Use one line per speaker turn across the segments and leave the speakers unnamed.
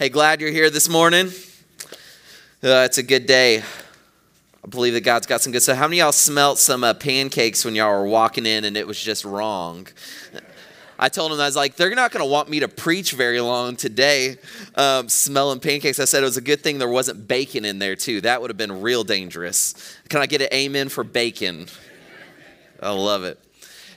Hey, glad you're here this morning. Uh, it's a good day. I believe that God's got some good stuff. How many y'all smelt some uh, pancakes when y'all were walking in and it was just wrong? I told them, I was like, they're not going to want me to preach very long today um, smelling pancakes. I said it was a good thing there wasn't bacon in there, too. That would have been real dangerous. Can I get an amen for bacon? I love it.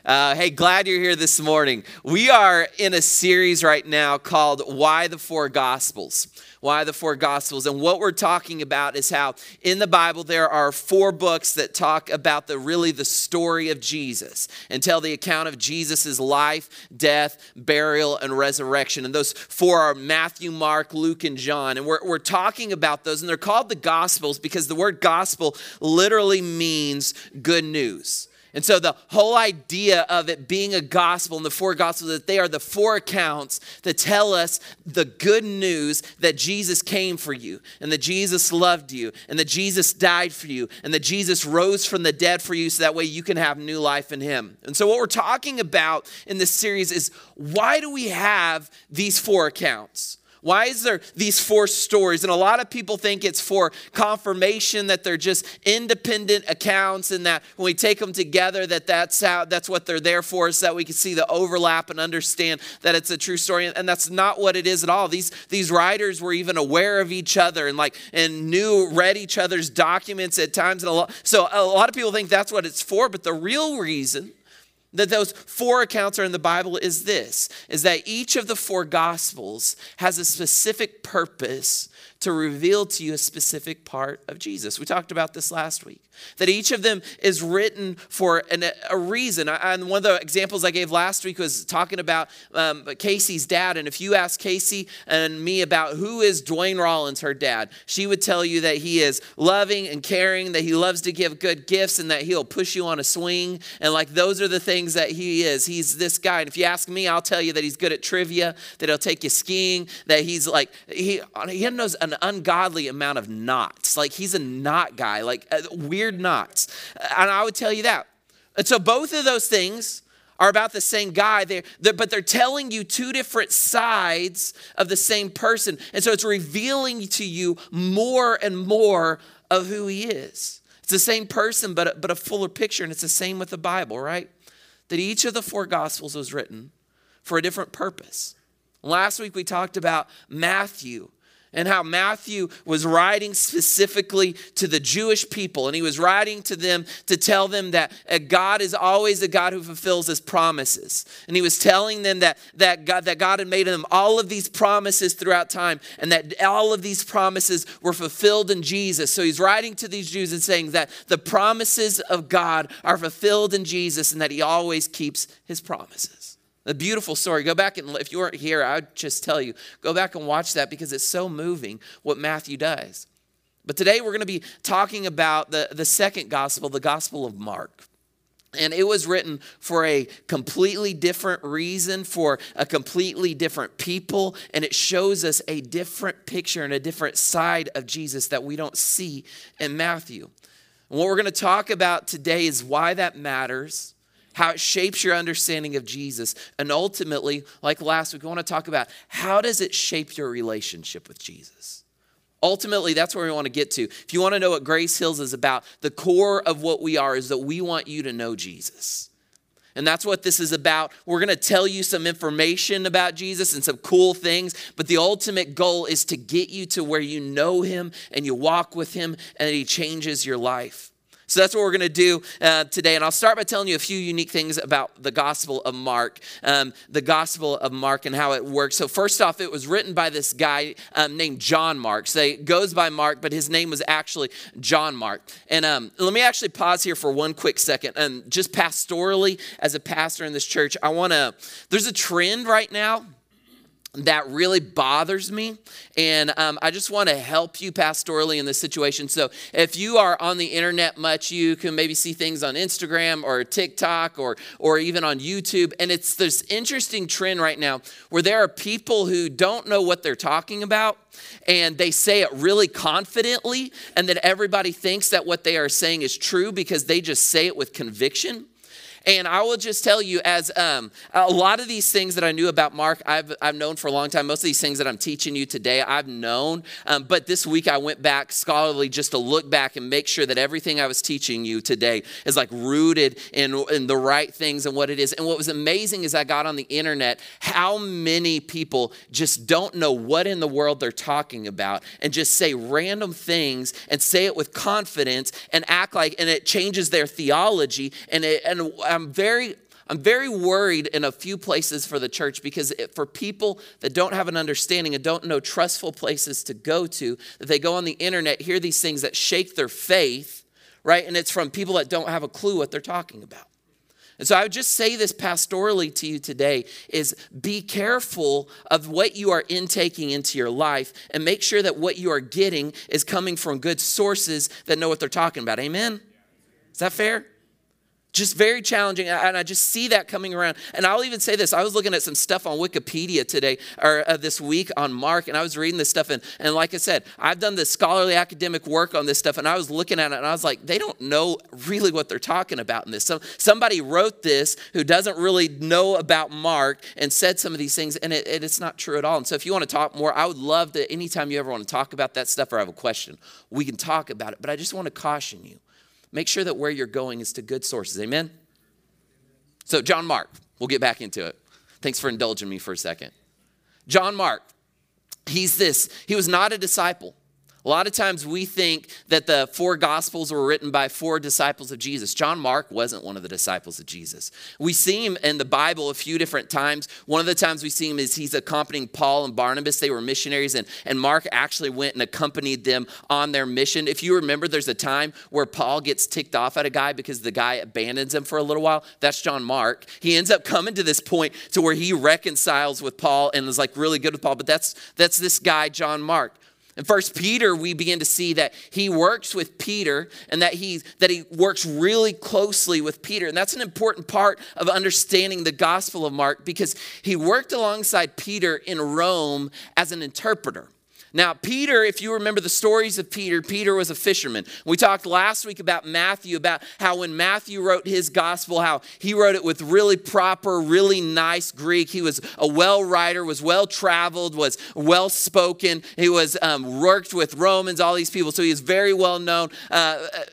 Uh, hey, glad you're here this morning. We are in a series right now called Why the Four Gospels. Why the Four Gospels? And what we're talking about is how in the Bible there are four books that talk about the really the story of Jesus and tell the account of Jesus' life, death, burial, and resurrection. And those four are Matthew, Mark, Luke, and John. And we're, we're talking about those, and they're called the Gospels because the word gospel literally means good news. And so the whole idea of it being a gospel and the four gospels that they are the four accounts that tell us the good news that Jesus came for you and that Jesus loved you and that Jesus died for you and that Jesus rose from the dead for you so that way you can have new life in him. And so what we're talking about in this series is why do we have these four accounts? Why is there these four stories? And a lot of people think it's for confirmation that they're just independent accounts and that when we take them together that that's how that's what they're there for so that we can see the overlap and understand that it's a true story and that's not what it is at all. These these writers were even aware of each other and like and knew read each other's documents at times and a lot so a lot of people think that's what it's for but the real reason that those four accounts are in the bible is this is that each of the four gospels has a specific purpose to reveal to you a specific part of jesus we talked about this last week that each of them is written for an, a reason. And one of the examples I gave last week was talking about um, Casey's dad. And if you ask Casey and me about who is Dwayne Rollins, her dad, she would tell you that he is loving and caring, that he loves to give good gifts, and that he'll push you on a swing. And like those are the things that he is. He's this guy. And if you ask me, I'll tell you that he's good at trivia, that he'll take you skiing, that he's like, he, he knows an ungodly amount of knots. Like he's a knot guy, like weird weird knots. And I would tell you that. And so both of those things are about the same guy, they're, they're, but they're telling you two different sides of the same person. And so it's revealing to you more and more of who he is. It's the same person, but, but a fuller picture. And it's the same with the Bible, right? That each of the four Gospels was written for a different purpose. Last week we talked about Matthew and how Matthew was writing specifically to the Jewish people. And he was writing to them to tell them that God is always a God who fulfills his promises. And he was telling them that, that, God, that God had made them all of these promises throughout time and that all of these promises were fulfilled in Jesus. So he's writing to these Jews and saying that the promises of God are fulfilled in Jesus and that he always keeps his promises. A beautiful story. Go back and if you weren't here, I would just tell you, go back and watch that because it's so moving what Matthew does. But today we're going to be talking about the, the second gospel, the Gospel of Mark. And it was written for a completely different reason, for a completely different people. And it shows us a different picture and a different side of Jesus that we don't see in Matthew. And what we're going to talk about today is why that matters how it shapes your understanding of Jesus. And ultimately, like last week, we want to talk about how does it shape your relationship with Jesus? Ultimately, that's where we want to get to. If you want to know what Grace Hills is about, the core of what we are is that we want you to know Jesus. And that's what this is about. We're going to tell you some information about Jesus and some cool things, but the ultimate goal is to get you to where you know him and you walk with him and he changes your life. So that's what we're going to do uh, today. And I'll start by telling you a few unique things about the Gospel of Mark, um, the Gospel of Mark and how it works. So, first off, it was written by this guy um, named John Mark. So, it goes by Mark, but his name was actually John Mark. And um, let me actually pause here for one quick second. And just pastorally, as a pastor in this church, I want to, there's a trend right now that really bothers me. And um, I just want to help you pastorally in this situation. So if you are on the internet much, you can maybe see things on Instagram or TikTok or, or even on YouTube. And it's this interesting trend right now where there are people who don't know what they're talking about and they say it really confidently and that everybody thinks that what they are saying is true because they just say it with conviction. And I will just tell you, as um, a lot of these things that I knew about Mark, I've, I've known for a long time. Most of these things that I'm teaching you today, I've known. Um, but this week I went back scholarly just to look back and make sure that everything I was teaching you today is like rooted in, in the right things and what it is. And what was amazing is I got on the internet how many people just don't know what in the world they're talking about and just say random things and say it with confidence and act like, and it changes their theology. And, it, and I'm very I'm very worried in a few places for the church because it, for people that don't have an understanding and don't know trustful places to go to, that they go on the internet, hear these things that shake their faith, right? And it's from people that don't have a clue what they're talking about. And so I would just say this pastorally to you today is be careful of what you are intaking into your life and make sure that what you are getting is coming from good sources that know what they're talking about. Amen? Is that fair? Just very challenging and i just see that coming around. And i'll even say this i was looking at some stuff on wikipedia today or uh, this week on mark and i was reading this stuff and, and like i said i've done this scholarly academic work on this stuff and i was looking at it and i was like they don't know really what they're talking about in this. So, somebody wrote this who doesn't really know about mark and said some of these things and it, it, it's not true at all. And so if you want to talk more i would love to anytime you ever want to talk about that stuff or have a question we can talk about it but i just want to caution you make sure that where you're going is to good sources. Amen? So, John Mark, we'll get back into it. Thanks for indulging me for a second. John Mark, he's this, he was not a disciple. A lot of times we think that the four gospels were written by four disciples of Jesus. John Mark wasn't one of the disciples of Jesus. We see him in the Bible a few different times. One of the times we see him is he's accompanying Paul and Barnabas. They were missionaries, and, and Mark actually went and accompanied them on their mission. If you remember, there's a time where Paul gets ticked off at a guy because the guy abandons him for a little while. That's John Mark. He ends up coming to this point to where he reconciles with Paul and is like really good with Paul, but that's that's this guy, John Mark. In First Peter, we begin to see that he works with Peter and that he, that he works really closely with Peter. And that's an important part of understanding the Gospel of Mark because he worked alongside Peter in Rome as an interpreter. Now, Peter, if you remember the stories of Peter, Peter was a fisherman. We talked last week about Matthew, about how when Matthew wrote his gospel, how he wrote it with really proper, really nice Greek. He was a well writer, was well traveled, was well spoken. He was um, worked with Romans, all these people, so he is very well known. Uh, uh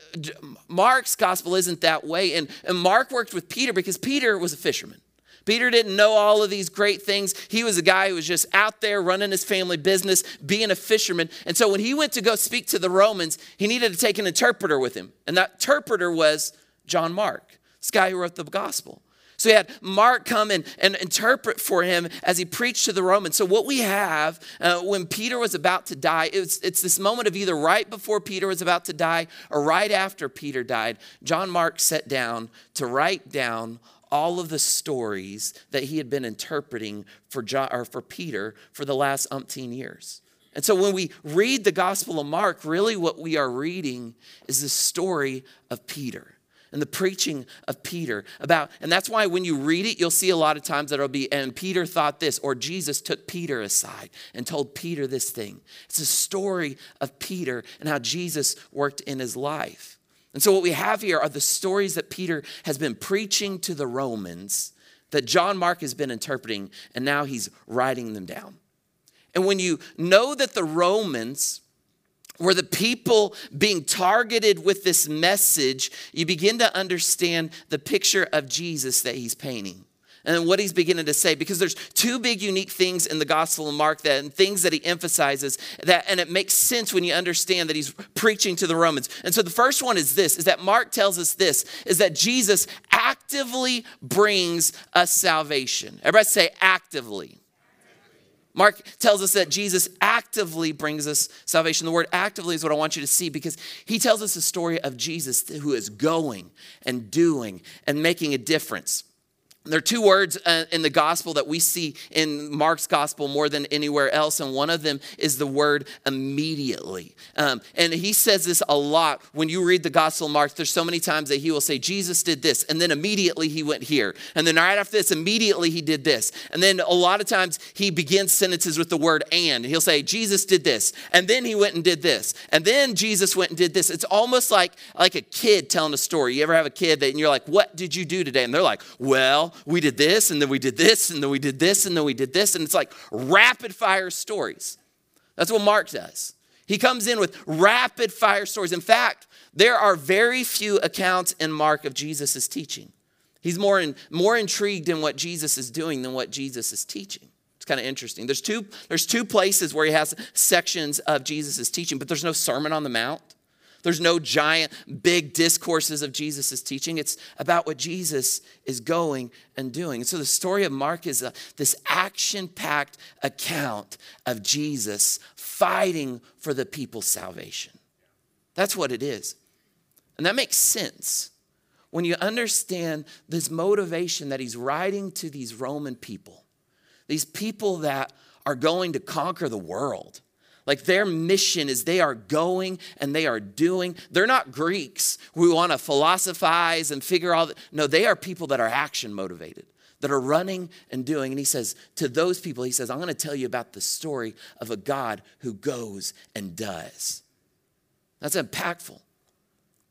Mark's gospel isn't that way, and, and Mark worked with Peter because Peter was a fisherman. Peter didn't know all of these great things. He was a guy who was just out there running his family business, being a fisherman. And so when he went to go speak to the Romans, he needed to take an interpreter with him. And that interpreter was John Mark, this guy who wrote the gospel. So he had Mark come and, and interpret for him as he preached to the Romans. So, what we have uh, when Peter was about to die, it's, it's this moment of either right before Peter was about to die or right after Peter died. John Mark sat down to write down all of the stories that he had been interpreting for, John, or for Peter for the last umpteen years. And so when we read the Gospel of Mark, really what we are reading is the story of Peter and the preaching of Peter about, and that's why when you read it, you'll see a lot of times that it'll be, and Peter thought this, or Jesus took Peter aside and told Peter this thing. It's a story of Peter and how Jesus worked in his life. And so, what we have here are the stories that Peter has been preaching to the Romans, that John Mark has been interpreting, and now he's writing them down. And when you know that the Romans were the people being targeted with this message, you begin to understand the picture of Jesus that he's painting and what he's beginning to say because there's two big unique things in the gospel of mark that and things that he emphasizes that and it makes sense when you understand that he's preaching to the romans and so the first one is this is that mark tells us this is that jesus actively brings us salvation everybody say actively Mark tells us that Jesus actively brings us salvation. The word actively is what I want you to see because he tells us a story of Jesus who is going and doing and making a difference. There are two words uh, in the gospel that we see in Mark's gospel more than anywhere else, and one of them is the word immediately. Um, and he says this a lot when you read the gospel of Mark. There's so many times that he will say, Jesus did this, and then immediately he went here. And then right after this, immediately he did this. And then a lot of times he begins sentences with the word and. He'll say, Jesus did this, and then he went and did this, and then Jesus went and did this. It's almost like, like a kid telling a story. You ever have a kid that, and you're like, What did you do today? And they're like, Well, we did this, and then we did this, and then we did this, and then we did this. And it's like rapid fire stories. That's what Mark does. He comes in with rapid fire stories. In fact, there are very few accounts in Mark of Jesus' teaching. He's more, in, more intrigued in what Jesus is doing than what Jesus is teaching. It's kind of interesting. There's two, there's two places where he has sections of Jesus' teaching, but there's no Sermon on the Mount. There's no giant, big discourses of Jesus' teaching. It's about what Jesus is going and doing. And so the story of Mark is a, this action packed account of Jesus fighting for the people's salvation. That's what it is. And that makes sense when you understand this motivation that he's writing to these Roman people, these people that are going to conquer the world like their mission is they are going and they are doing. They're not Greeks who want to philosophize and figure all that. No, they are people that are action motivated, that are running and doing. And he says to those people, he says, I'm going to tell you about the story of a God who goes and does. That's impactful.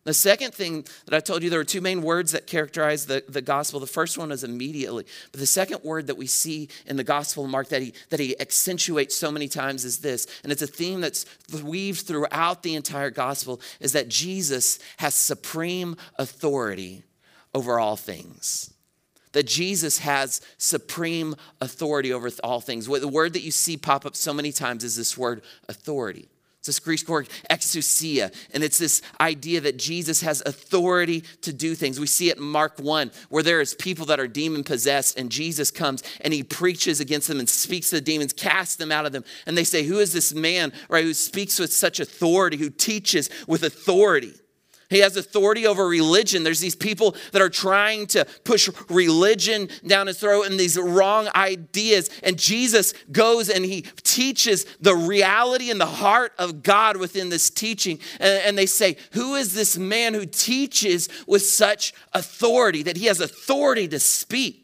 The second thing that I told you, there are two main words that characterize the, the gospel. The first one is immediately. But the second word that we see in the gospel Mark that he, that he accentuates so many times is this, and it's a theme that's weaved throughout the entire gospel, is that Jesus has supreme authority over all things. That Jesus has supreme authority over all things. The word that you see pop up so many times is this word authority. It's this Greek word exousia, and it's this idea that Jesus has authority to do things. We see it in Mark 1, where there is people that are demon possessed, and Jesus comes and he preaches against them and speaks to the demons, casts them out of them. And they say, Who is this man, right, who speaks with such authority, who teaches with authority? He has authority over religion. There's these people that are trying to push religion down his throat and these wrong ideas. And Jesus goes and he teaches the reality and the heart of God within this teaching. And, they say, Who is this man who teaches with such authority that he has authority to speak?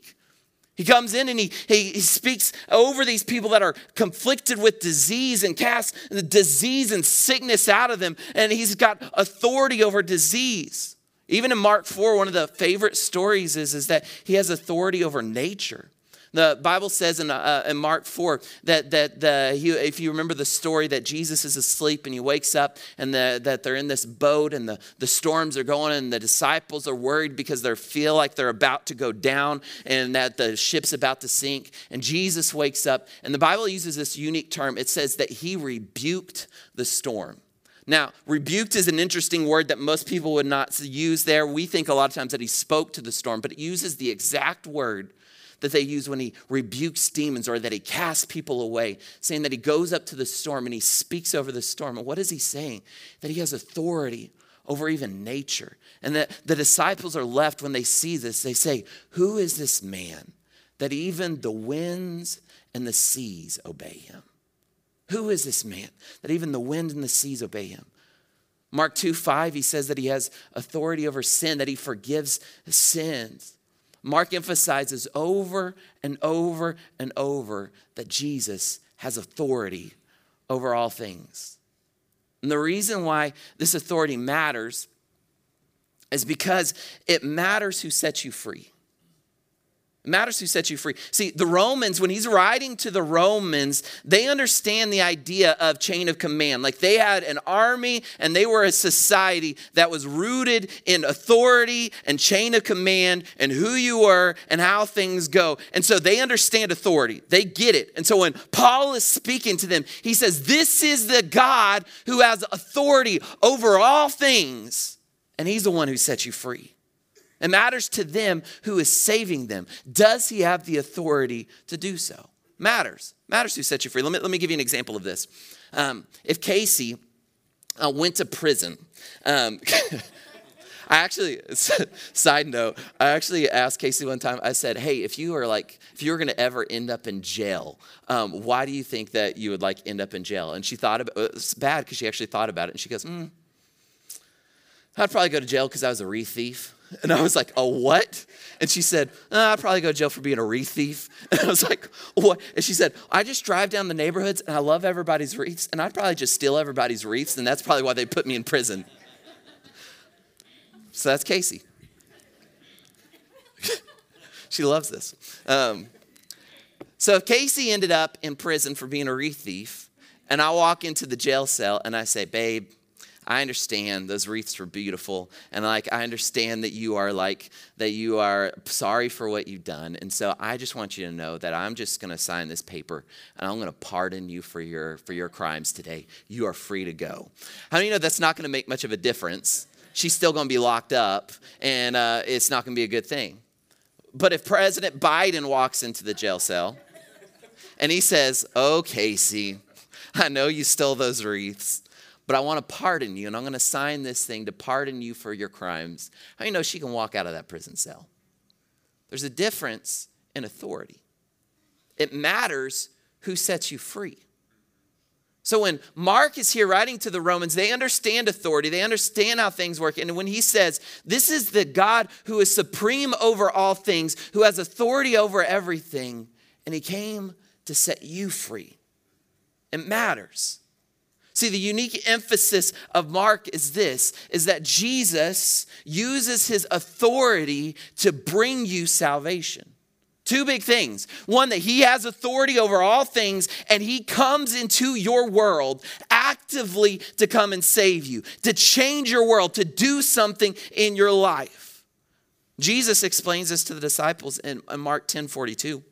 He comes in and he, he, he, speaks over these people that are conflicted with disease and casts the disease and sickness out of them. And he's got authority over disease. Even in Mark 4, one of the favorite stories is, is that he has authority over nature. The Bible says in, uh, in Mark 4 that, that the, he, if you remember the story, that Jesus is asleep and he wakes up and the, that they're in this boat and the, the storms are going and the disciples are worried because they feel like they're about to go down and that the ship's about to sink. And Jesus wakes up and the Bible uses this unique term. It says that he rebuked the storm. Now, rebuked is an interesting word that most people would not use there. We think a lot of times that he spoke to the storm, but it uses the exact word that they use when he rebukes demons or that he casts people away, saying that he goes up to the storm and he speaks over the storm. And what is he saying? That he has authority over even nature. And that the disciples are left when they see this, they say, Who is this man that even the winds and the seas obey him? Who is this man that even the wind and the seas obey him? Mark 2 5, he says that he has authority over sin, that he forgives sins. Mark emphasizes over and over and over that Jesus has authority over all things. And the reason why this authority matters is because it matters who sets you free. It matters who sets you free. See, the Romans, when he's writing to the Romans, they understand the idea of chain of command. Like they had an army and they were a society that was rooted in authority and chain of command and who you were and how things go. And so they understand authority, they get it. And so when Paul is speaking to them, he says, This is the God who has authority over all things, and he's the one who sets you free. It matters to them who is saving them. Does he have the authority to do so? Matters. Matters who set you free. Let me, let me give you an example of this. Um, if Casey uh, went to prison, um, I actually, side note, I actually asked Casey one time, I said, hey, if you were like, if you were going to ever end up in jail, um, why do you think that you would like end up in jail? And she thought about it. It's bad because she actually thought about it. And she goes, hmm, I'd probably go to jail because I was a wreath thief. And I was like, a what? And she said, oh, I'd probably go to jail for being a wreath thief. And I was like, what? And she said, I just drive down the neighborhoods and I love everybody's wreaths. And I'd probably just steal everybody's wreaths. And that's probably why they put me in prison. So that's Casey. she loves this. Um, so Casey ended up in prison for being a wreath thief, and I walk into the jail cell and I say, babe, I understand those wreaths were beautiful, and like I understand that you are like that you are sorry for what you've done, and so I just want you to know that I'm just going to sign this paper, and I'm going to pardon you for your for your crimes today. You are free to go. How do you know that's not going to make much of a difference? she's still going to be locked up and uh, it's not going to be a good thing. But if President Biden walks into the jail cell and he says, Oh, Casey, I know you stole those wreaths, but I want to pardon you and I'm going to sign this thing to pardon you for your crimes. How do you know she can walk out of that prison cell? There's a difference in authority. It matters who sets you free. So when Mark is here writing to the Romans, they understand authority, they understand how things work. And when he says, This is the God who is supreme over all things, who has authority over everything, and he came to set you free, it matters. See, the unique emphasis of Mark is this is that Jesus uses his authority to bring you salvation. Two big things. One, that he has authority over all things and he comes into your world actively to come and save you, to change your world, to do something in your life. Jesus explains this to the disciples in Mark 10 42.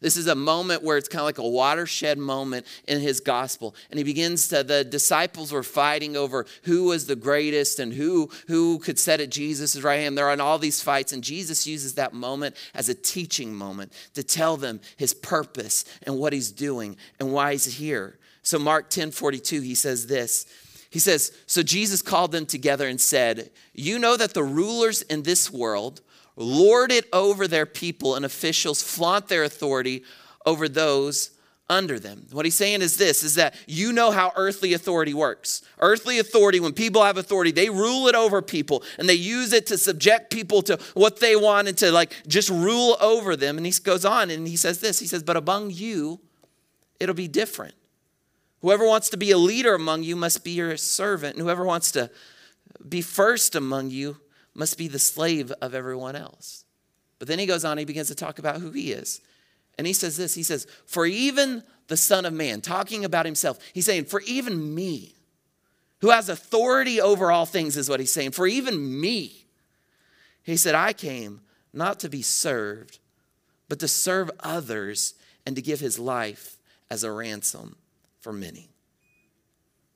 This is a moment where it's kind of like a watershed moment in his gospel. And he begins to, the disciples were fighting over who was the greatest and who, who could sit at Jesus' right hand. They're on all these fights. And Jesus uses that moment as a teaching moment to tell them his purpose and what he's doing and why he's here. So, Mark 10 42, he says this. He says, So Jesus called them together and said, You know that the rulers in this world, lord it over their people, and officials flaunt their authority over those under them. What he's saying is this is that you know how earthly authority works. Earthly authority, when people have authority, they rule it over people and they use it to subject people to what they want and to like just rule over them. And he goes on and he says this he says, But among you, it'll be different. Whoever wants to be a leader among you must be your servant, and whoever wants to be first among you must be the slave of everyone else. But then he goes on, he begins to talk about who he is. And he says this He says, For even the Son of Man, talking about himself, he's saying, For even me, who has authority over all things, is what he's saying, for even me, he said, I came not to be served, but to serve others and to give his life as a ransom for many.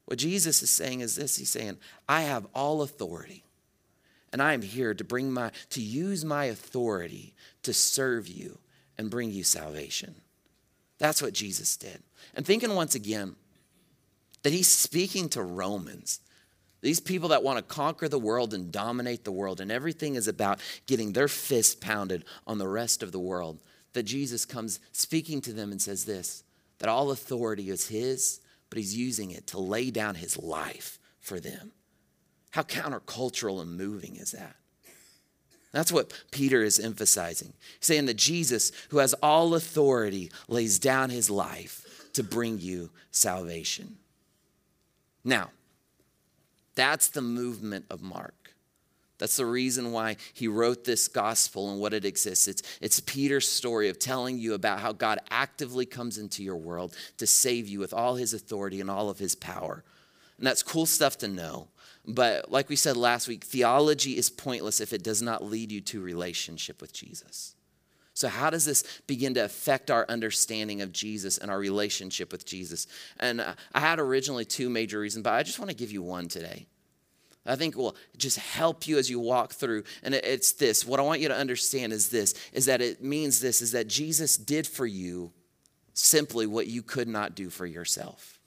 What Jesus is saying is this He's saying, I have all authority and I am here to bring my to use my authority to serve you and bring you salvation. That's what Jesus did. And thinking once again that he's speaking to Romans. These people that want to conquer the world and dominate the world, and everything is about getting their fist pounded on the rest of the world. That Jesus comes speaking to them and says this that all authority is his, but he's using it to lay down his life for them. How countercultural and moving is that? That's what Peter is emphasizing. Saying that Jesus, who has all authority, lays down his life to bring you salvation. Now, that's the movement of Mark. That's the reason why he wrote this gospel and what it exists. It's, it's Peter's story of telling you about how God actively comes into your world to save you with all his authority and all of his power. And that's cool stuff to know. But like we said last week, theology is pointless if it does not lead you to relationship with Jesus. So, how does this begin to affect our understanding of Jesus and our relationship with Jesus? And uh, I had originally two major reasons, but I just want to give you one today. I think will just help you as you walk through. And it's this what I want you to understand is this is that it means this is that Jesus did for you simply what you could not do for yourself.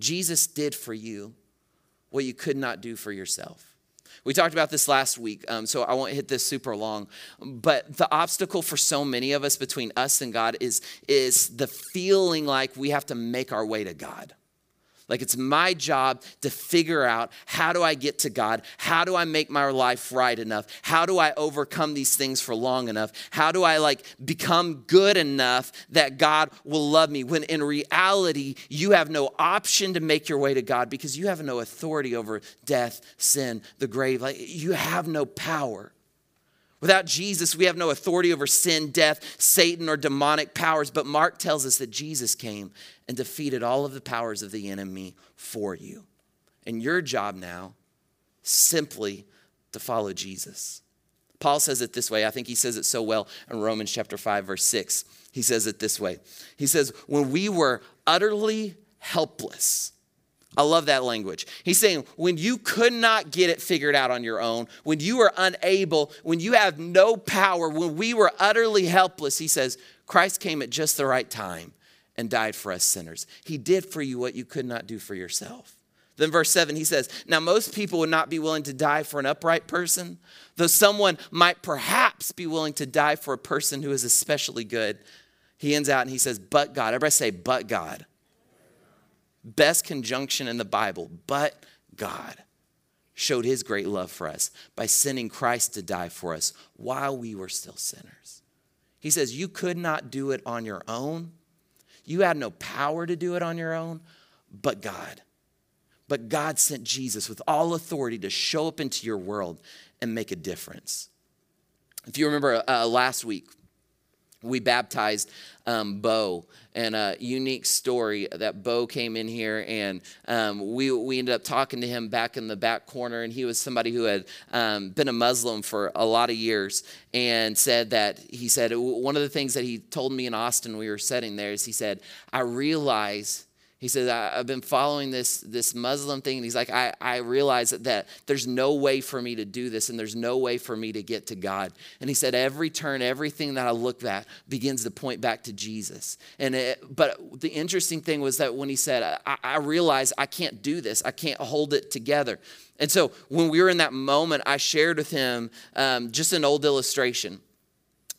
Jesus did for you what you could not do for yourself. We talked about this last week, um, so I won't hit this super long. But the obstacle for so many of us between us and God is, is the feeling like we have to make our way to God. Like it's my job to figure out how do I get to God? How do I make my life right enough? How do I overcome these things for long enough? How do I like become good enough that God will love me? When in reality, you have no option to make your way to God because you have no authority over death, sin, the grave. Like you have no power. Without Jesus, we have no authority over sin, death, Satan, or demonic powers. But Mark tells us that Jesus came and defeated all of the powers of the enemy for you. And your job now, simply to follow Jesus. Paul says it this way. I think he says it so well in Romans chapter 5, verse 6. He says it this way He says, When we were utterly helpless, I love that language. He's saying when you could not get it figured out on your own, when you were unable, when you have no power, when we were utterly helpless, he says, Christ came at just the right time and died for us sinners. He did for you what you could not do for yourself. Then, verse 7, he says, Now, most people would not be willing to die for an upright person, though someone might perhaps be willing to die for a person who is especially good. He ends out and he says, But God. Everybody say, But God. Best conjunction in the Bible, but God showed his great love for us by sending Christ to die for us while we were still sinners. He says, You could not do it on your own. You had no power to do it on your own, but God. But God sent Jesus with all authority to show up into your world and make a difference. If you remember uh, last week, we baptized um, Bo, and a unique story that Bo came in here, and um, we, we ended up talking to him back in the back corner, and he was somebody who had um, been a Muslim for a lot of years, and said that he said one of the things that he told me in Austin we were sitting there is he said, I realize he says, I've been following this, this Muslim thing. And he's like, I, I realize that, there's no way for me to do this and there's no way for me to get to God. And he said, every turn, everything that I look at begins to point back to Jesus. And it, But the interesting thing was that when he said, I, I realize I can't do this, I can't hold it together. And so when we were in that moment, I shared with him um, just an old illustration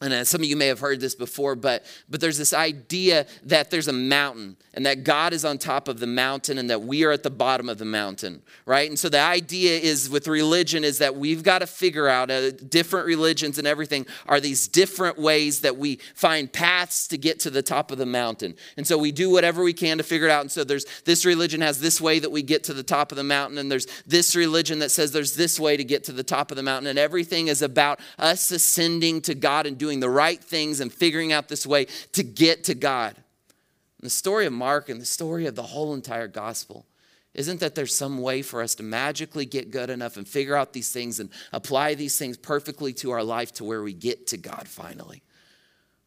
and uh, some of you may have heard this before but but there's this idea that there's a mountain and that god is on top of the mountain and that we are at the bottom of the mountain right? And so the idea is with religion is that we've got to figure out uh, different religions and everything are these different ways that we find paths to get to the top of the mountain. And so we do whatever we can to figure it out. And so there's this religion has this way that we get to the top of the mountain and there's this religion that says there's this way to get to the top of the mountain. And everything is about us ascending to god and doing doing the right things and figuring out this way to get to God. And the story of Mark and the story of the whole entire gospel isn't that there's some way for us to magically get good enough and figure out these things and apply these things perfectly to our life to where we get to God finally.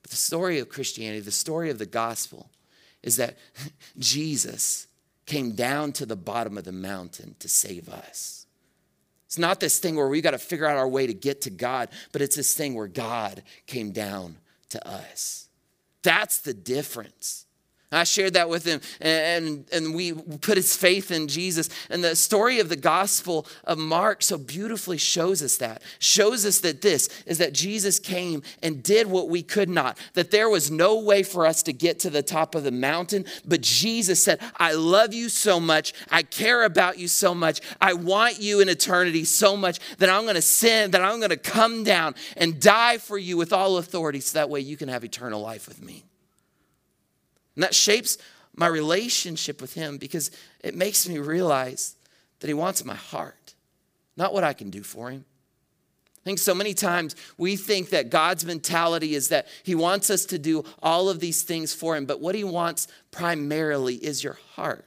But the story of Christianity, the story of the gospel, is that Jesus came down to the bottom of the mountain to save us. It's not this thing where we got to figure out our way to get to God, but it's this thing where God came down to us. That's the difference. I shared that with him, and, and we put his faith in Jesus. And the story of the Gospel of Mark so beautifully shows us that. Shows us that this is that Jesus came and did what we could not, that there was no way for us to get to the top of the mountain. But Jesus said, I love you so much. I care about you so much. I want you in eternity so much that I'm going to sin, that I'm going to come down and die for you with all authority so that way you can have eternal life with me. And that shapes my relationship with Him because it makes me realize that He wants my heart, not what I can do for Him. I think so many times we think that God's mentality is that He wants us to do all of these things for Him, but what He wants primarily is your heart.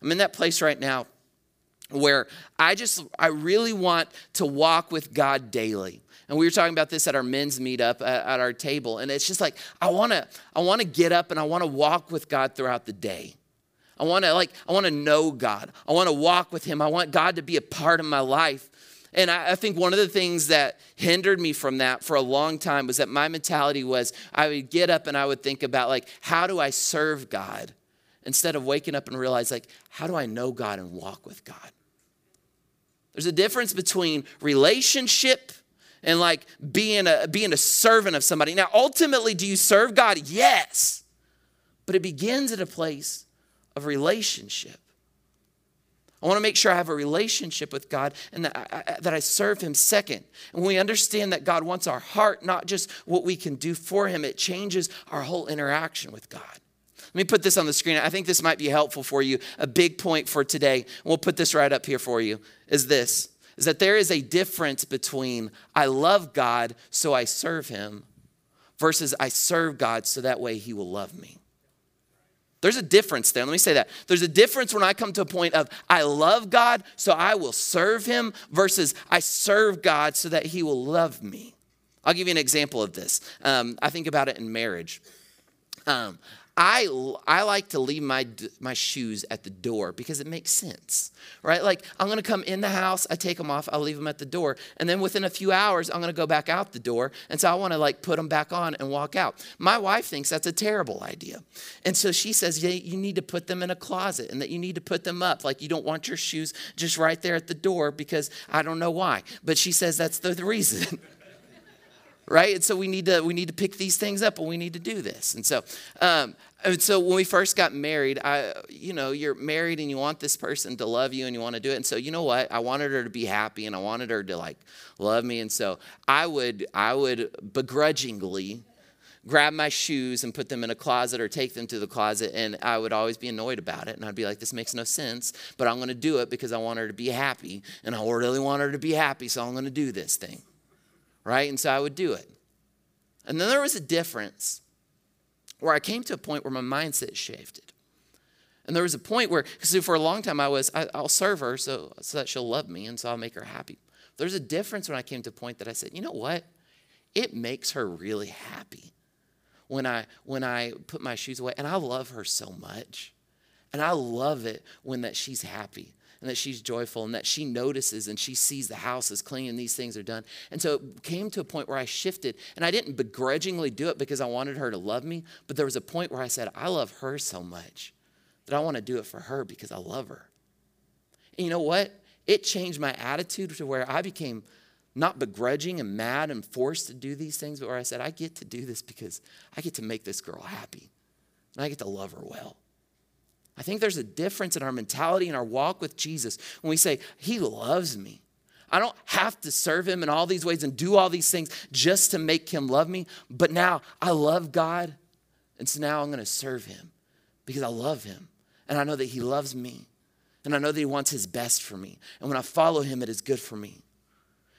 I'm in that place right now where I just, I really want to walk with God daily. And we were talking about this at our men's meetup at, at our table. And it's just like, I wanna, I wanna get up and I wanna walk with God throughout the day. I wanna like, I wanna know God. I wanna walk with Him. I want God to be a part of my life. And I, I think one of the things that hindered me from that for a long time was that my mentality was I would get up and I would think about like, how do I serve God? Instead of waking up and realize like, how do I know God and walk with God? There's a difference between relationship and like being a being a servant of somebody. Now, ultimately, do you serve God? Yes. But it begins at a place of relationship. I want to make sure I have a relationship with God and that I, that I serve Him second. And when we understand that God wants our heart, not just what we can do for Him, it changes our whole interaction with God. Let me put this on the screen. I think this might be helpful for you. A big point for today. We'll put this right up here for you is this is that there is a difference between I love God so I serve him versus I serve God so that way he will love me. There's a difference there. Let me say that. There's a difference when I come to a point of I love God so I will serve him versus I serve God so that he will love me. I'll give you an example of this. Um, I think about it in marriage. Um, I, I like to leave my, my shoes at the door because it makes sense, right? Like, I'm gonna come in the house, I take them off, I'll leave them at the door. And then within a few hours, I'm gonna go back out the door. And so I wanna like put them back on and walk out. My wife thinks that's a terrible idea. And so she says, yeah, you need to put them in a closet and that you need to put them up. Like, you don't want your shoes just right there at the door because I don't know why. But she says that's the reason. right? And so we need to we need to pick these things up, and we need to do this. And so, um, and so when we first got married, I, you know, you're married and you want this person to love you, and you want to do it. And so, you know what? I wanted her to be happy, and I wanted her to like love me. And so, I would I would begrudgingly grab my shoes and put them in a closet or take them to the closet and I would always be annoyed about it and I'd be like this makes no sense but I'm going to do it because I want her to be happy and I really want her to be happy so I'm going to do this thing right? And so I would do it. And then there was a difference where I came to a point where my mindset shifted. And there was a point where, because for a long time I was, I, will serve her so, so that she'll love me and so I'll make her happy. There's a difference when I came to a point that I said, you know what? It makes her really happy when I when I put my shoes away. And I love her so much. And I love it when that she's happy and that she's joyful and that she notices and she sees the house is clean and these things are done. And so it came to a point where I shifted and I didn't begrudgingly do it because I wanted her to love me, but there was a point where I said, I love her so much that I want to do it for her because I love her. And you know what? It changed my attitude to where I became not begrudging and mad and forced to do these things, but where I said, I get to do this because I get to make this girl happy and I get to love her well. I think there's a difference in our mentality and our walk with Jesus when we say, He loves me. I don't have to serve Him in all these ways and do all these things just to make Him love me, but now I love God, and so now I'm going to serve Him because I love Him and I know that He loves me and I know that He wants His best for me. And when I follow Him, it is good for me.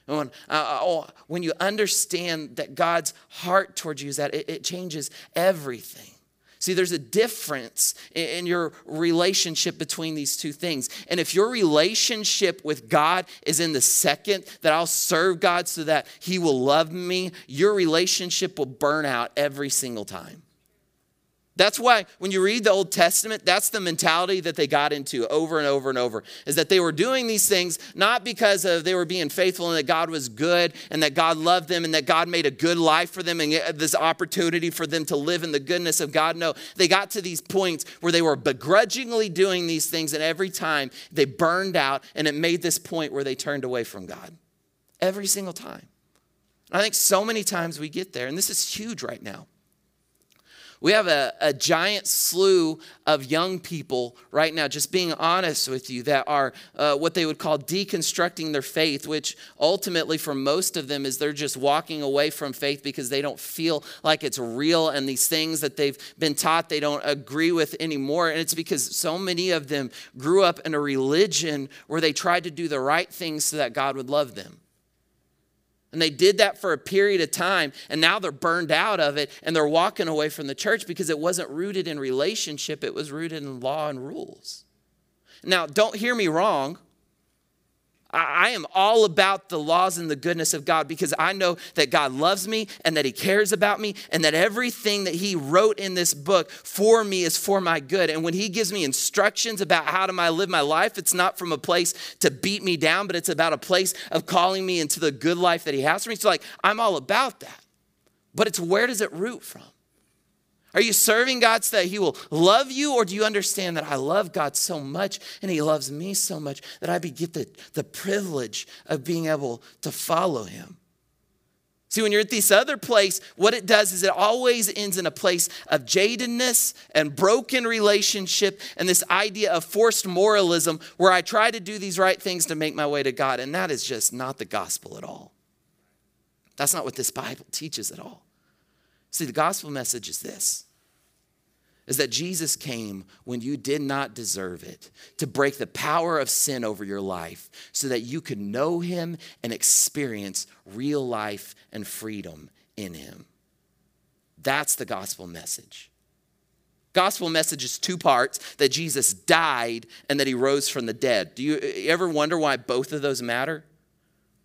And when, uh, uh oh, when you understand that God's heart towards you is that, it, it changes everything. See, there's a difference in your relationship between these two things. And if your relationship with God is in the second, that I'll serve God so that He will love me, your relationship will burn out every single time. That's why when you read the Old Testament, that's the mentality that they got into over and over and over is that they were doing these things not because of they were being faithful and that God was good and that God loved them and that God made a good life for them and this opportunity for them to live in the goodness of God. No, they got to these points where they were begrudgingly doing these things and every time they burned out and it made this point where they turned away from God. Every single time. I think so many times we get there, and this is huge right now we have a, a giant slew of young people right now, just being honest with you, that are uh, what they would call deconstructing their faith, which ultimately for most of them is they're just walking away from faith because they don't feel like it's real and these things that they've been taught they don't agree with anymore. And it's because so many of them grew up in a religion where they tried to do the right things so that God would love them. And they did that for a period of time, and now they're burned out of it, and they're walking away from the church because it wasn't rooted in relationship, it was rooted in law and rules. Now, don't hear me wrong. I am all about the laws and the goodness of God because I know that God loves me and that He cares about me and that everything that He wrote in this book for me is for my good. And when He gives me instructions about how to live my life, it's not from a place to beat me down, but it's about a place of calling me into the good life that He has for me. So, like, I'm all about that. But it's where does it root from? Are you serving God so that He will love you, or do you understand that I love God so much and He loves me so much that I get the, the privilege of being able to follow Him? See, when you're at this other place, what it does is it always ends in a place of jadedness and broken relationship and this idea of forced moralism where I try to do these right things to make my way to God. And that is just not the gospel at all. That's not what this Bible teaches at all. See, the gospel message is this is that Jesus came when you did not deserve it to break the power of sin over your life so that you could know him and experience real life and freedom in him. That's the gospel message. Gospel message is two parts that Jesus died and that he rose from the dead. Do you ever wonder why both of those matter?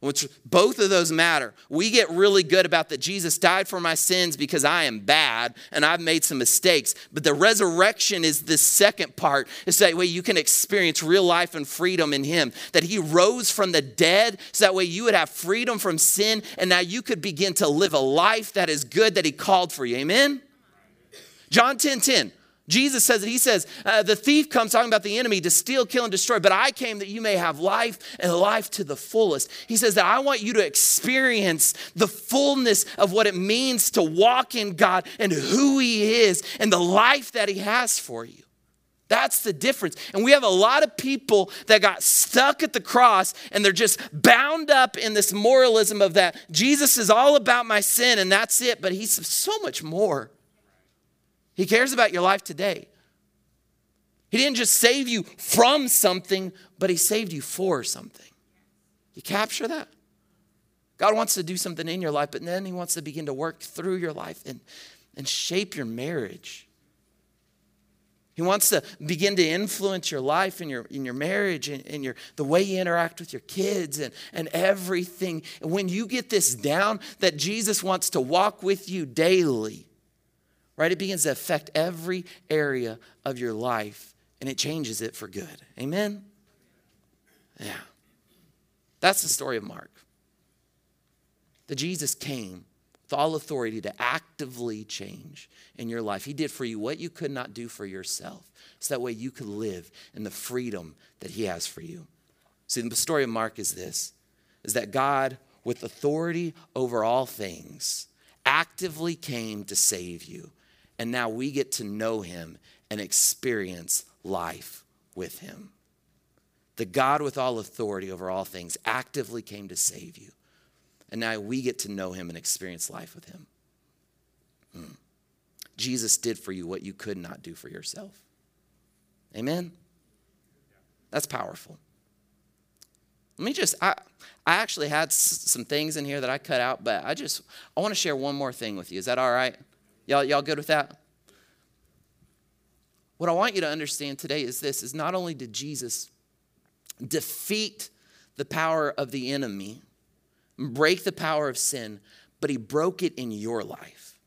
Which both of those matter. We get really good about that Jesus died for my sins because I am bad and I've made some mistakes. But the resurrection is the second part. It's that way you can experience real life and freedom in Him. That He rose from the dead so that way you would have freedom from sin and now you could begin to live a life that is good that He called for you. Amen? John 10 10. Jesus says it. He says, uh, The thief comes talking about the enemy to steal, kill, and destroy, but I came that you may have life and life to the fullest. He says that I want you to experience the fullness of what it means to walk in God and who He is and the life that He has for you. That's the difference. And we have a lot of people that got stuck at the cross and they're just bound up in this moralism of that Jesus is all about my sin and that's it, but He's so much more. He cares about your life today. He didn't just save you from something, but He saved you for something. You capture that? God wants to do something in your life, but then He wants to begin to work through your life and, and shape your marriage. He wants to begin to influence your life and your, in your marriage and, and your, the way you interact with your kids and, and everything. When you get this down, that Jesus wants to walk with you daily, right? It begins to affect every area of your life and it changes it for good. Amen? Yeah. That's the story of Mark. That Jesus came with all authority to actively change in your life. He did for you what you could not do for yourself. So that way you could live in the freedom that He has for you. See, the story of Mark is this is that God, with authority over all things, actively came to save you and now we get to know him and experience life with him. The God with all authority over all things actively came to save you. And now we get to know him and experience life with him. Hmm. Jesus did for you what you could not do for yourself. Amen? That's powerful. Let me just, I, I actually had s- some things in here that I cut out, but I just, I want to share one more thing with you. Is that all right? Y'all, y'all good with that? What I want you to understand today is this is not only did Jesus defeat the power of the enemy, break the power of sin, but he broke it in your life.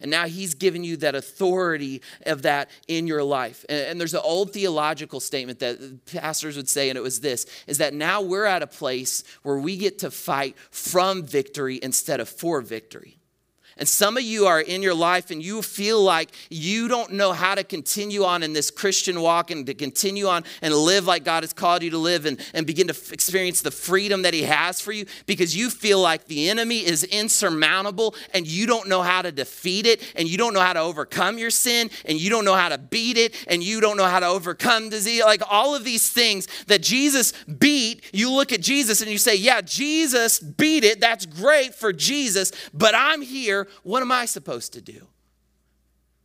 And now he's given you that authority of that in your life. And, there's an old theological statement that pastors would say, and it was this is that now we're at a place where we get to fight from victory instead of for victory. And some of you are in your life and you feel like you don't know how to continue on in this Christian walk and to continue on and live like God has called you to live and, and begin to f- experience the freedom that He has for you because you feel like the enemy is insurmountable and you don't know how to defeat it and you don't know how to overcome your sin and you don't know how to beat it and you don't know how to overcome disease. Like all of these things that Jesus beat, you look at Jesus and you say, Yeah, Jesus beat it. That's great for Jesus, but I'm here what am I supposed to do?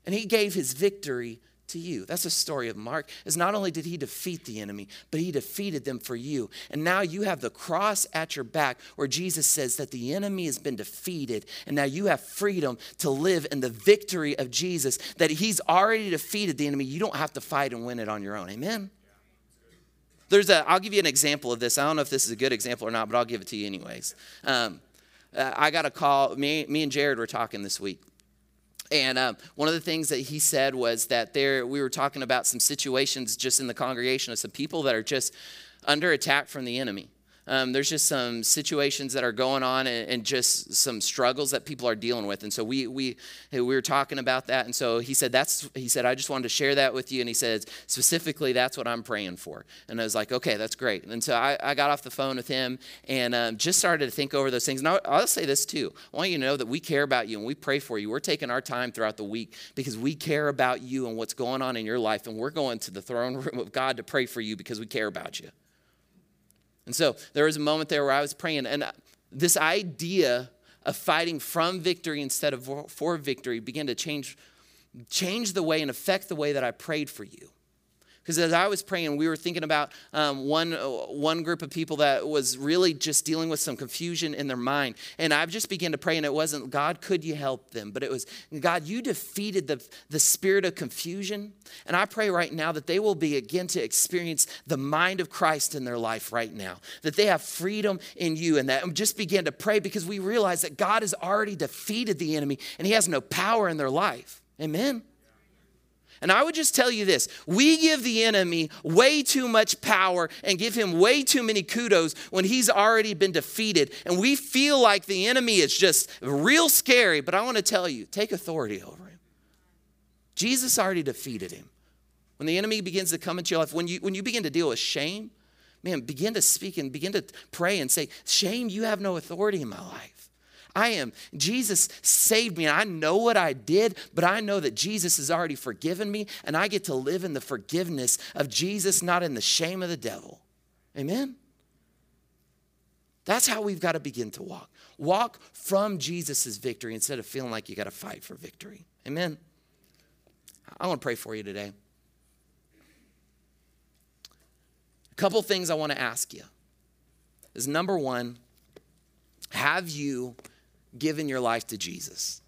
And he gave his victory to you. That's the story of Mark. Is not only did he defeat the enemy, but he defeated them for you. And now you have the cross at your back where Jesus says that the enemy has been defeated and now you have freedom to live in the victory of Jesus that he's already defeated the enemy. You don't have to fight and win it on your own. Amen. There's a I'll give you an example of this. I don't know if this is a good example or not, but I'll give it to you anyways. Um, uh, I got a call. Me, me and Jared were talking this week. And um, one of the things that he said was that there we were talking about some situations just in the congregation of some people that are just under attack from the enemy.
Um, there's just some situations that are going on and, and, just some struggles that people are dealing with. And so we, we, we were talking about that. And so he said, that's, he said, I just wanted to share that with you. And he said, specifically, that's what I'm praying for. And I was like, okay, that's great. And so I, I got off the phone with him and um, just started to think over those things. And I'll, I'll say this too. I want you to know that we care about you and we pray for you. We're taking our time throughout the week because we care about you and what's going on in your life. And we're going to the throne room of God to pray for you because we care about you. And so there was a moment there where I was praying, and uh, this idea of fighting from victory instead of for victory began to change, change the way and affect the way that I prayed for you. Because as I was praying, we were thinking about um, one, uh, one group of people that was really just dealing with some confusion in their mind. And I just began to pray, and it wasn't, God, could you help them? But it was, God, you defeated the, the spirit of confusion. And I pray right now that they will begin to experience the mind of Christ in their life right now, that they have freedom in you, and that and just began to pray because we realize that God has already defeated the enemy and he has no power in their life. Amen. And I would just tell you this we give the enemy way too much power and give him way too many kudos when he's already been defeated. And we feel like the enemy is just real scary. But I want to tell you take authority over him. Jesus already defeated him. When the enemy begins to come into your life, when you, when you begin to deal with shame, man, begin to speak and begin to pray and say, Shame, you have no authority in my life. I am. Jesus saved me. And I know what I did, but I know that Jesus has already forgiven me, and I get to live in the forgiveness of Jesus, not in the shame of the devil. Amen? That's how we've got to begin to walk. Walk from Jesus' victory instead of feeling like you got to fight for victory. Amen? I want to pray for you today. A couple things I want to ask you is number one, have you given your life to Jesus?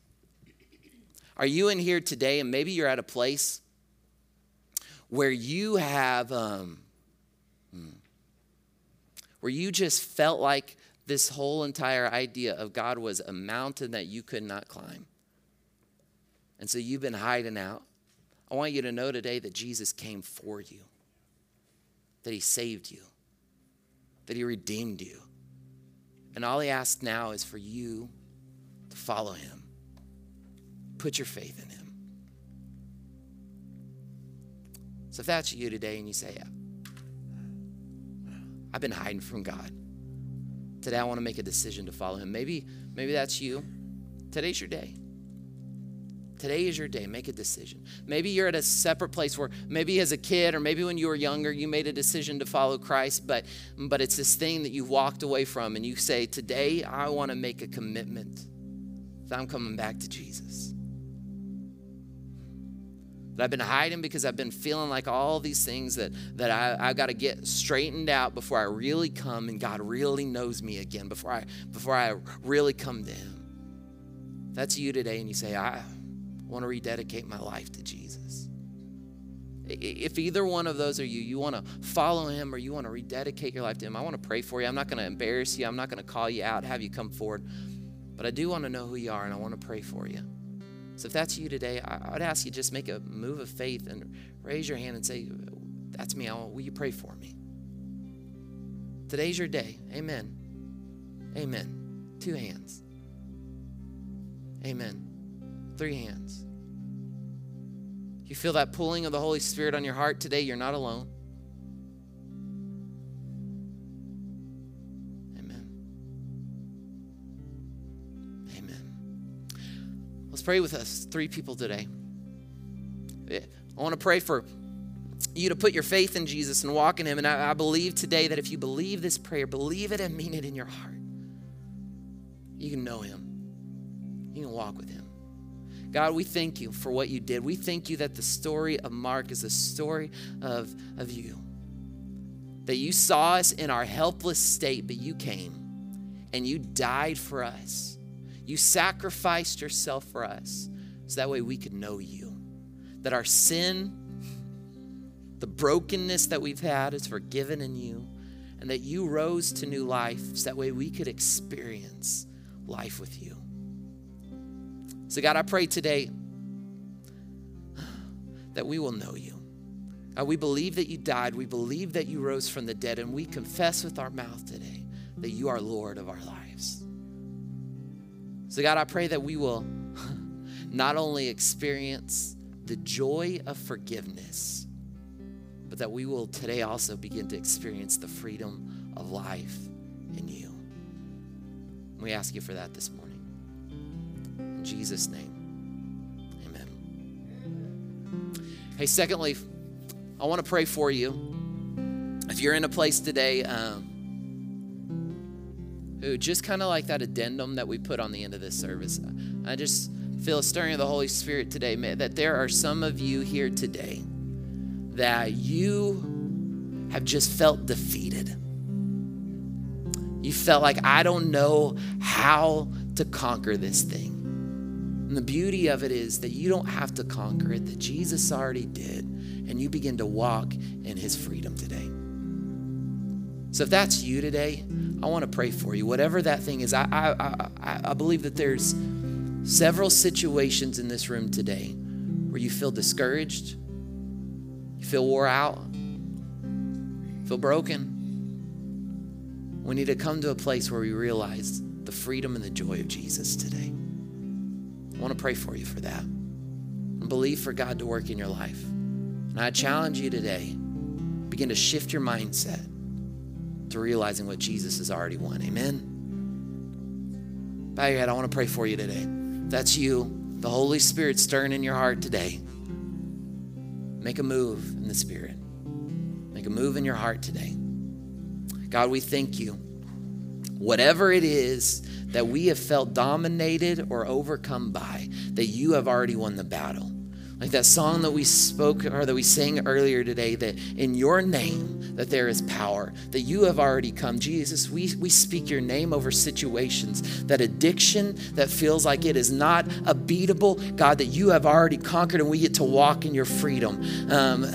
Are you in here today and maybe you're at a place where you have, um, hmm, where you just felt like this whole entire idea of God was a mountain that you could not climb? And so you've been hiding out. I want you to know today that Jesus came for you, that he saved you, that he redeemed you. And all he asks now is for you to follow him. Put your faith in him. So if that's you today and you say, yeah, I've been hiding from God. Today I want to make a decision to follow him. Maybe, maybe that's you. Today's your day. Today is your day. Make a decision. Maybe you're at a separate place where maybe as a kid or maybe when you were younger you made a decision to follow Christ, but but it's this thing that you walked away from and you say, "Today I want to make a commitment I'm coming back to Jesus. That I've been hiding because I've been feeling like all these things that, that I, I've got to get straightened out before I really come and God really knows me again, before I, before I really come to Him. that's you today and you say, I want to rededicate my life to Jesus. If either one of those are you, you want to follow him or you want to rededicate your life to him, I want to pray for you. I'm not going to embarrass you. I'm not going to call you out, have you come forward. But I do want to know who you are and I want to pray for you. So if that's you today, I would ask you just make a move of faith and raise your hand and say, That's me. I'll, Will you pray for me? Today's your day. Amen. Amen. Two hands. Amen. Three hands. You feel that pulling of the Holy Spirit on your heart today, you're not alone. Pray with us, three people today. I want to pray for you to put your faith in Jesus and walk in Him. And I, I, believe today that if you believe this prayer, believe it and mean it in your heart, you can know Him. You can walk with Him. God, we thank you for what you did. We thank you that the story of Mark is a story of, of you. That you saw us in our helpless state, but you came and you died for us you sacrificed yourself for us so that way we could know you. That our sin, the brokenness that we've had is forgiven in you, and that you rose to new life so that way we could experience life with you. So, God, I pray today that we will know you. God, we believe that you died. We believe that you rose from the dead. And we confess with our mouth today that you are Lord of our lives. So, God, I pray that we will not only experience the joy of forgiveness, but that we will today also begin to experience the freedom of life in you. We ask you for that this morning. In Jesus' name, amen. Hey, secondly, I want to pray for you. If you're in a place today, um, who just kind of like that addendum that we put on the end of this service, I just feel a stirring of the Holy Spirit today that there are some of you here today that you have just felt defeated. You felt like, I don't know how to conquer this thing. And the beauty of it is that you don't have to conquer it, that Jesus already did and you begin to walk in his freedom today. So if that's you today, I want to pray for you. Whatever that thing is, I, I, I, I believe that there's several situations in this room today where you feel discouraged, you feel wore out, feel broken. We need to come to a place where we realize the freedom and the joy of Jesus today. I want to pray for you for that and believe for God to work in your life. And I challenge you today begin to shift your mindset to realizing what Jesus has already won. Amen. Bow your head. I want to pray for you today. that's you. The Holy Spirit stirring in your heart today. Make a move in the Spirit. Make a move in your heart today. God, we thank you. Whatever it is that we have felt dominated or overcome by, that you have already won the battle. Like that song that we spoke or that we sang earlier today, that in your name that there is power, that you have already come. Jesus, we, we speak your name over situations, that addiction that feels like it is not a beatable, God, that you have already conquered and we get to walk in your freedom. Um,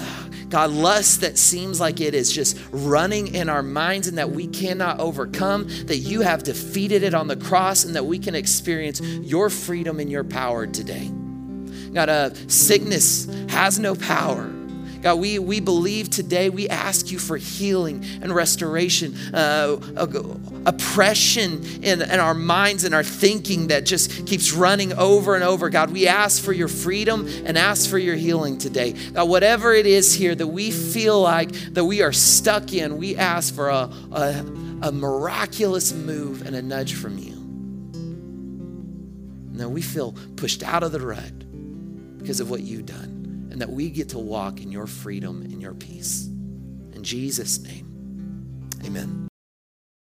God, lust that seems like it is just running in our minds and that we cannot overcome, that you have defeated it on the cross and that we can experience your freedom and your power today. God, uh, sickness has no power. God, we, we believe today, we ask you for healing and restoration, uh, oppression in, in our minds and our thinking that just keeps running over and over. God, we ask for your freedom and ask for your healing today. God, whatever it is here that we feel like that we are stuck in, we ask for a, a, a miraculous move and a nudge from you. Now we feel pushed out of the rut because of what you've done, and that we get to walk in your freedom and your peace. In Jesus' name, amen.